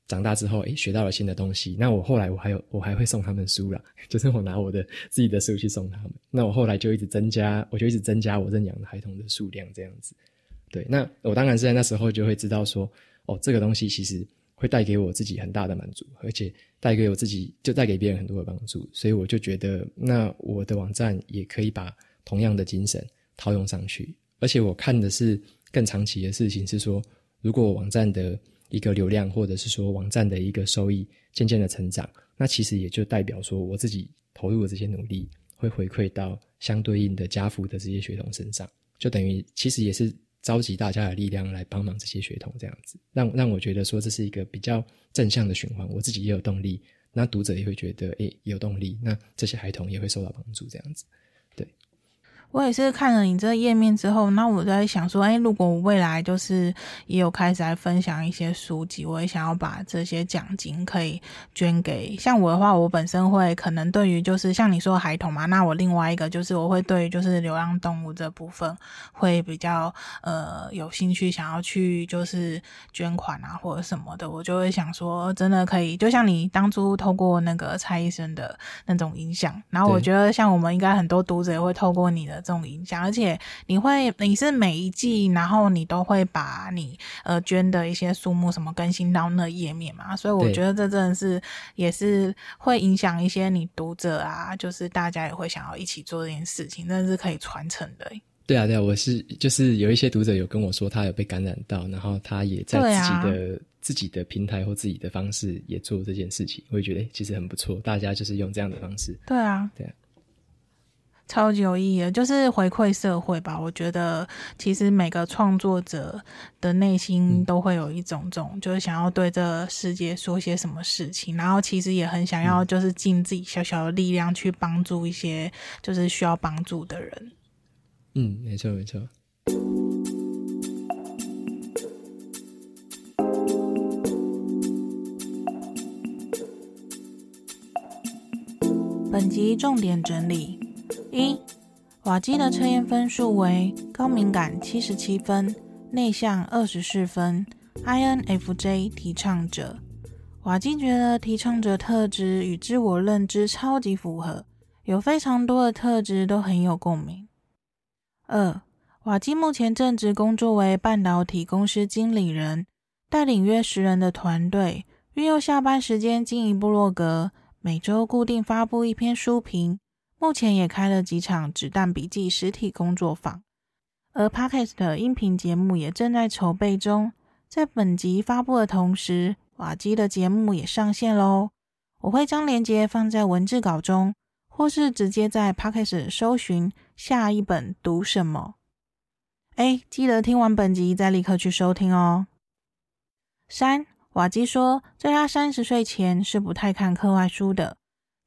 长大之后，诶，学到了新的东西。那我后来我还有，我还会送他们书啦，[LAUGHS] 就是我拿我的自己的书去送他们。那我后来就一直增加，我就一直增加我认养的孩童的数量，这样子。对，那我当然是在那时候就会知道说，哦，这个东西其实会带给我自己很大的满足，而且带给我自己就带给别人很多的帮助。所以我就觉得，那我的网站也可以把同样的精神套用上去。而且我看的是更长期的事情，是说。如果网站的一个流量或者是说网站的一个收益渐渐的成长，那其实也就代表说我自己投入的这些努力会回馈到相对应的家父的这些学童身上，就等于其实也是召集大家的力量来帮忙这些学童这样子，让让我觉得说这是一个比较正向的循环，我自己也有动力，那读者也会觉得诶、有动力，那这些孩童也会受到帮助这样子。我也是看了你这页面之后，那我在想说，哎，如果我未来就是也有开始来分享一些书籍，我也想要把这些奖金可以捐给像我的话，我本身会可能对于就是像你说孩童嘛，那我另外一个就是我会对于就是流浪动物这部分会比较呃有兴趣，想要去就是捐款啊或者什么的，我就会想说，真的可以，就像你当初透过那个蔡医生的那种影响，然后我觉得像我们应该很多读者也会透过你的。这种影响，而且你会，你是每一季，然后你都会把你呃捐的一些数目什么更新到那页面嘛，所以我觉得这真的是也是会影响一些你读者啊，就是大家也会想要一起做这件事情，真的是可以传承的。对啊，对啊，我是就是有一些读者有跟我说他有被感染到，然后他也在自己的、啊、自己的平台或自己的方式也做这件事情，我也觉得其实很不错，大家就是用这样的方式。对啊，对啊。超级有意义的，就是回馈社会吧。我觉得其实每个创作者的内心都会有一种种，嗯、就是想要对这世界说些什么事情，然后其实也很想要，就是尽自己小小的力量去帮助一些就是需要帮助的人。嗯，没错没错。本集重点整理。一，瓦基的测验分数为高敏感七十七分，内向二十四分，INFJ 提倡者。瓦基觉得提倡者特质与自我认知超级符合，有非常多的特质都很有共鸣。二，瓦基目前正职工作为半导体公司经理人，带领约十人的团队，运用下班时间经营部落格，每周固定发布一篇书评。目前也开了几场子弹笔记实体工作坊，而 Podcast 的音频节目也正在筹备中。在本集发布的同时，瓦基的节目也上线喽。我会将链接放在文字稿中，或是直接在 Podcast 搜寻下一本读什么。哎，记得听完本集再立刻去收听哦。三，瓦基说，在他三十岁前是不太看课外书的。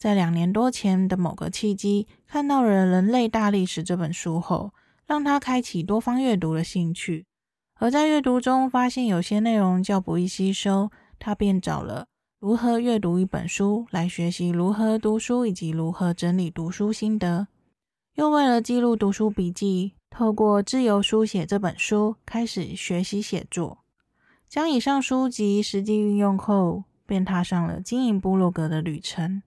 在两年多前的某个契机，看到了《人类大历史》这本书后，让他开启多方阅读的兴趣。而在阅读中发现有些内容较不易吸收，他便找了如何阅读一本书来学习如何读书以及如何整理读书心得。又为了记录读书笔记，透过自由书写这本书开始学习写作。将以上书籍实际运用后，便踏上了经营部落格的旅程。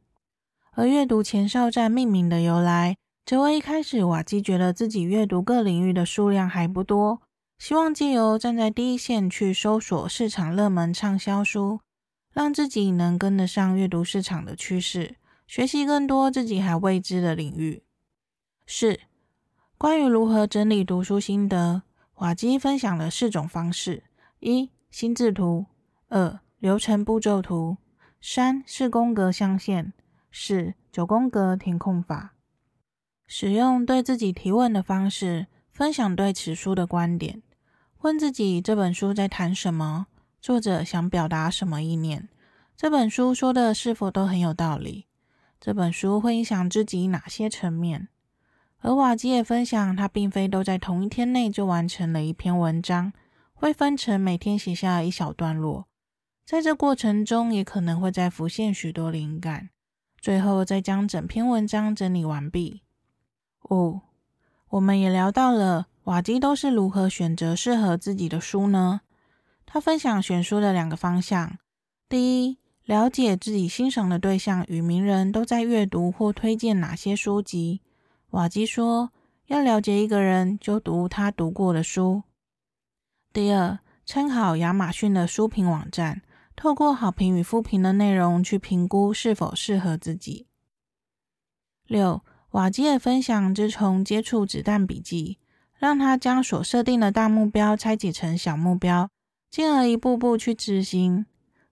而阅读前哨站命名的由来，则为一开始瓦基觉得自己阅读各领域的数量还不多，希望借由站在第一线去搜索市场热门畅销书，让自己能跟得上阅读市场的趋势，学习更多自己还未知的领域。四、关于如何整理读书心得，瓦基分享了四种方式：一、心智图；二、流程步骤图；三、四宫格象限。是九宫格填空法，使用对自己提问的方式，分享对此书的观点，问自己这本书在谈什么，作者想表达什么意念，这本书说的是否都很有道理，这本书会影响自己哪些层面。而瓦基也分享，他并非都在同一天内就完成了一篇文章，会分成每天写下一小段落，在这过程中也可能会再浮现许多灵感。最后再将整篇文章整理完毕。五，我们也聊到了瓦基都是如何选择适合自己的书呢？他分享选书的两个方向：第一，了解自己欣赏的对象与名人都在阅读或推荐哪些书籍。瓦基说，要了解一个人，就读他读过的书。第二，参考亚马逊的书评网站。透过好评与负评的内容去评估是否适合自己。六，瓦基的分享，自从接触子弹笔记，让他将所设定的大目标拆解成小目标，进而一步步去执行。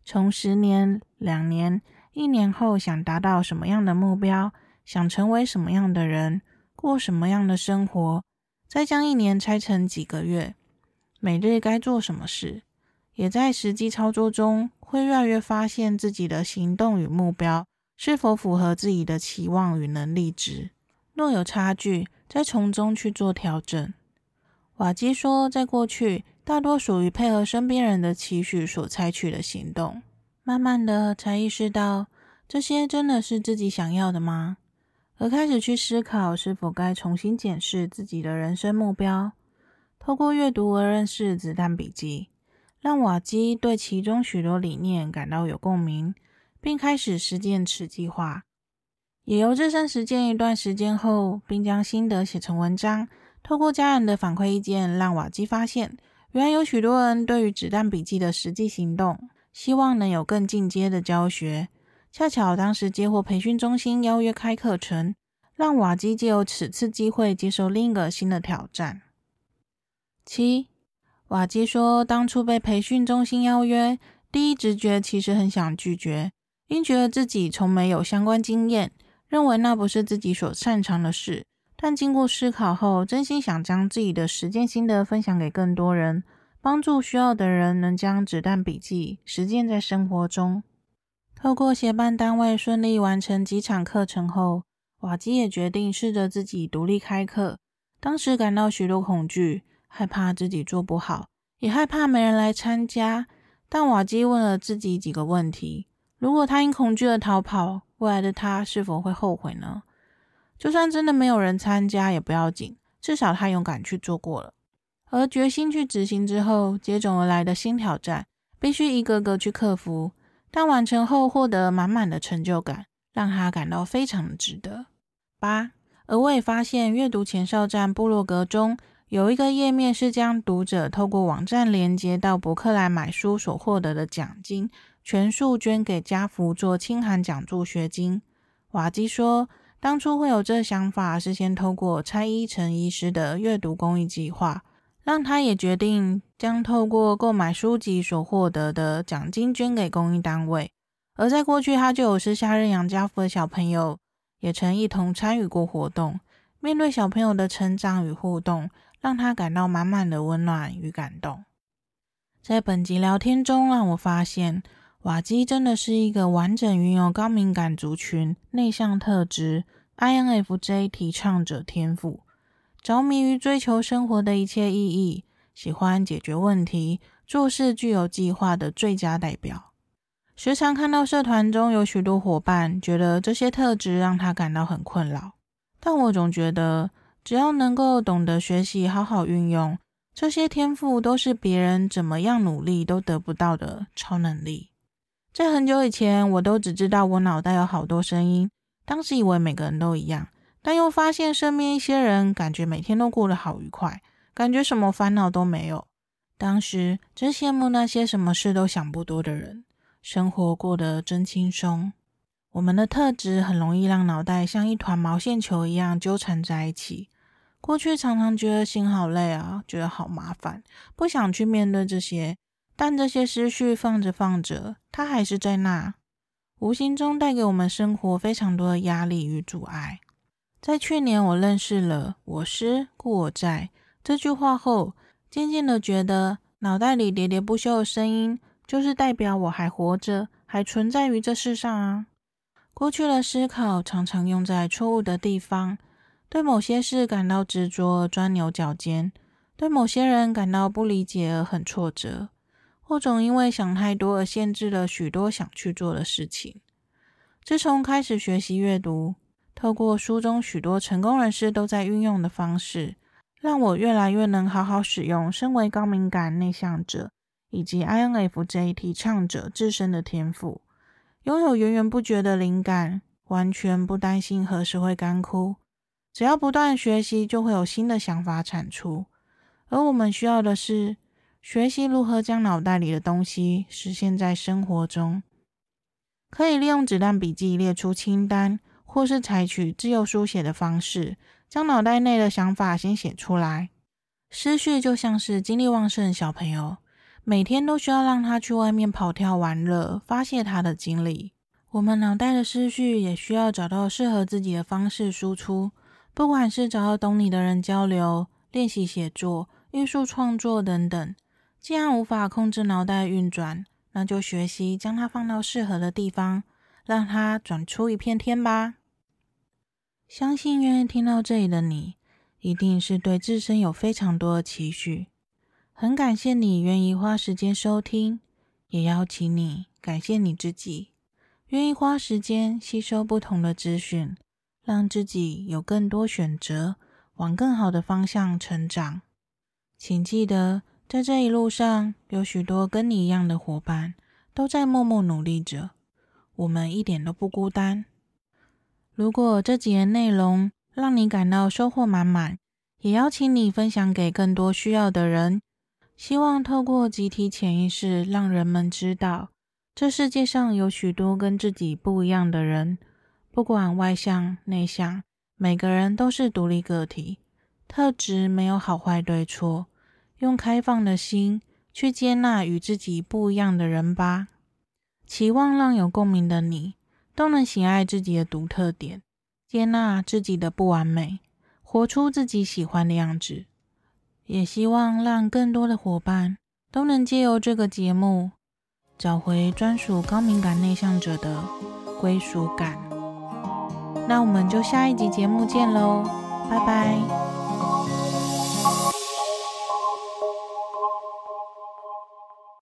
从十年、两年、一年后想达到什么样的目标，想成为什么样的人，过什么样的生活，再将一年拆成几个月，每日该做什么事，也在实际操作中会越来越发现自己的行动与目标是否符合自己的期望与能力值。若有差距，再从中去做调整。瓦基说，在过去，大多属于配合身边人的期许所采取的行动，慢慢的才意识到，这些真的是自己想要的吗？而开始去思考，是否该重新检视自己的人生目标。透过阅读而认识《子弹笔记》，让瓦基对其中许多理念感到有共鸣，并开始实践此计划。也由自身实践一段时间后，并将心得写成文章。透过家人的反馈意见，让瓦基发现，原来有许多人对于《子弹笔记》的实际行动，希望能有更进阶的教学。恰巧当时接获培训中心邀约开课程，让瓦基借由此次机会接受另一个新的挑战。七，瓦基说，当初被培训中心邀约，第一直觉其实很想拒绝，因觉得自己从没有相关经验，认为那不是自己所擅长的事。但经过思考后，真心想将自己的实践心得分享给更多人，帮助需要的人能将子弹笔记实践在生活中。透过协办单位顺利完成几场课程后，瓦基也决定试着自己独立开课。当时感到许多恐惧，害怕自己做不好，也害怕没人来参加。但瓦基问了自己几个问题：如果他因恐惧而逃跑，未来的他是否会后悔呢？就算真的没有人参加也不要紧，至少他勇敢去做过了。而决心去执行之后，接踵而来的新挑战，必须一个个去克服。但完成后获得满满的成就感，让他感到非常值得。八，而我也发现，阅读前哨站部落格中有一个页面是将读者透过网站连接到博客来买书所获得的奖金，全数捐给家福做清寒奖助学金。瓦基说。当初会有这想法，是先透过蔡依晨医师的阅读公益计划，让他也决定将透过购买书籍所获得的奖金捐给公益单位。而在过去，他就有私下认养家福的小朋友，也曾一同参与过活动。面对小朋友的成长与互动，让他感到满满的温暖与感动。在本集聊天中，让我发现。瓦基真的是一个完整运用高敏感族群内向特质 INFJ 提倡者天赋，着迷于追求生活的一切意义，喜欢解决问题，做事具有计划的最佳代表。时常看到社团中有许多伙伴觉得这些特质让他感到很困扰，但我总觉得只要能够懂得学习，好好运用这些天赋，都是别人怎么样努力都得不到的超能力。在很久以前，我都只知道我脑袋有好多声音，当时以为每个人都一样，但又发现身边一些人感觉每天都过得好愉快，感觉什么烦恼都没有。当时真羡慕那些什么事都想不多的人，生活过得真轻松。我们的特质很容易让脑袋像一团毛线球一样纠缠在一起。过去常常觉得心好累啊，觉得好麻烦，不想去面对这些。但这些思绪放着放着，它还是在那，无形中带给我们生活非常多的压力与阻碍。在去年，我认识了“我思故我在”这句话后，渐渐的觉得脑袋里喋喋不休的声音，就是代表我还活着，还存在于这世上啊。过去的思考常常用在错误的地方，对某些事感到执着，钻牛角尖；对某些人感到不理解而很挫折。或总因为想太多而限制了许多想去做的事情。自从开始学习阅读，透过书中许多成功人士都在运用的方式，让我越来越能好好使用身为高敏感内向者以及 INFJ 提倡者自身的天赋，拥有源源不绝的灵感，完全不担心何时会干枯。只要不断学习，就会有新的想法产出。而我们需要的是。学习如何将脑袋里的东西实现在生活中，可以利用子弹笔记列出清单，或是采取自由书写的方式，将脑袋内的想法先写出来。思绪就像是精力旺盛的小朋友，每天都需要让他去外面跑跳玩乐，发泄他的精力。我们脑袋的思绪也需要找到适合自己的方式输出，不管是找到懂你的人交流、练习写作、艺术创作等等。既然无法控制脑袋运转，那就学习将它放到适合的地方，让它转出一片天吧。相信愿意听到这里的你，一定是对自身有非常多的期许。很感谢你愿意花时间收听，也邀请你感谢你自己，愿意花时间吸收不同的资讯，让自己有更多选择，往更好的方向成长。请记得，在这一路上，有许多跟你一样的伙伴都在默默努力着，我们一点都不孤单。如果这几年内容让你感到收获满满，也邀请你分享给更多需要的人。希望透过集体潜意识，让人们知道，这世界上有许多跟自己不一样的人，不管外向内向，每个人都是独立个体，特质没有好坏对错，用开放的心去接纳与自己不一样的人吧。期望让有共鸣的你，都能喜爱自己的独特点，接纳自己的不完美，活出自己喜欢的样子。也希望让更多的伙伴都能借由这个节目，找回专属高敏感内向者的归属感。那我们就下一集节目见喽，拜拜。